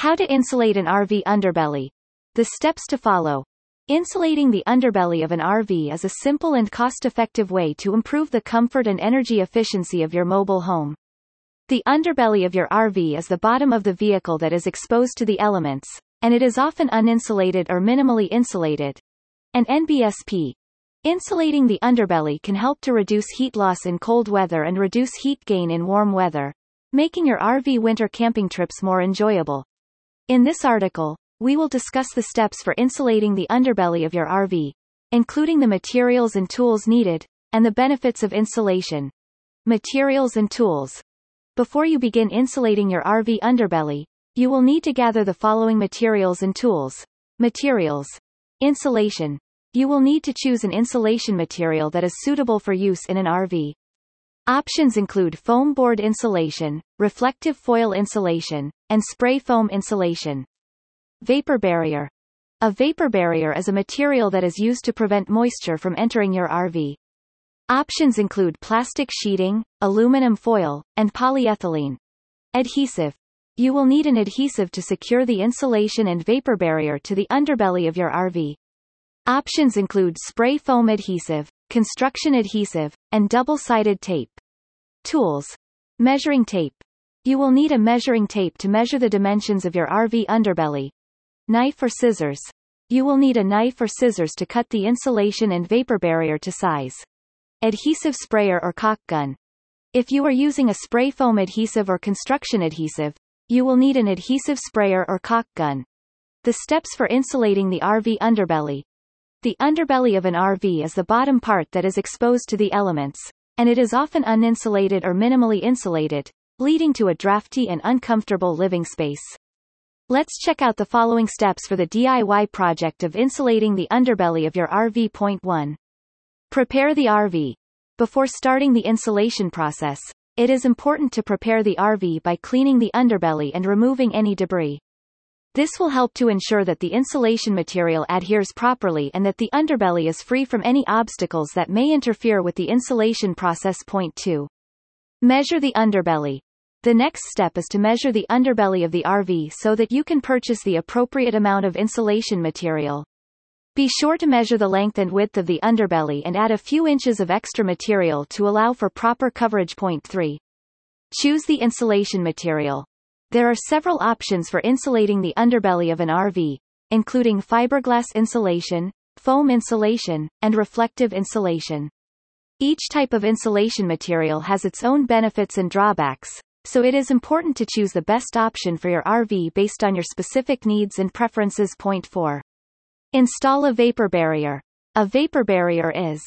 How to insulate an RV underbelly. The steps to follow. Insulating the underbelly of an RV is a simple and cost-effective way to improve the comfort and energy efficiency of your mobile home. The underbelly of your RV is the bottom of the vehicle that is exposed to the elements, and it is often uninsulated or minimally insulated. An NBSP. Insulating the underbelly can help to reduce heat loss in cold weather and reduce heat gain in warm weather, making your RV winter camping trips more enjoyable. In this article, we will discuss the steps for insulating the underbelly of your RV, including the materials and tools needed, and the benefits of insulation. Materials and tools. Before you begin insulating your RV underbelly, you will need to gather the following materials and tools. Materials. Insulation. You will need to choose an insulation material that is suitable for use in an RV. Options include foam board insulation, reflective foil insulation, and spray foam insulation. Vapor barrier. A vapor barrier is a material that is used to prevent moisture from entering your RV. Options include plastic sheeting, aluminum foil, and polyethylene. Adhesive. You will need an adhesive to secure the insulation and vapor barrier to the underbelly of your RV. Options include spray foam adhesive, construction adhesive, and double-sided tape. Tools. Measuring tape. You will need a measuring tape to measure the dimensions of your RV underbelly. Knife or scissors. You will need a knife or scissors to cut the insulation and vapor barrier to size. Adhesive sprayer or caulk gun. If you are using a spray foam adhesive or construction adhesive, you will need an adhesive sprayer or caulk gun. The steps for insulating the RV underbelly. The underbelly of an RV is the bottom part that is exposed to the elements, and it is often uninsulated or minimally insulated, leading to a drafty and uncomfortable living space. Let's check out the following steps for the DIY project of insulating the underbelly of your RV. Point 1. Prepare the RV. Before starting the insulation process, it is important to prepare the RV by cleaning the underbelly and removing any debris. This will help to ensure that the insulation material adheres properly and that the underbelly is free from any obstacles that may interfere with the insulation process. Point 2. Measure the underbelly. The next step is to measure the underbelly of the RV so that you can purchase the appropriate amount of insulation material. Be sure to measure the length and width of the underbelly and add a few inches of extra material to allow for proper coverage. Point 3. Choose the insulation material. There are several options for insulating the underbelly of an RV, including fiberglass insulation, foam insulation, and reflective insulation. Each type of insulation material has its own benefits and drawbacks, so it is important to choose the best option for your RV based on your specific needs and preferences. Point 4. Install a vapor barrier. A vapor barrier is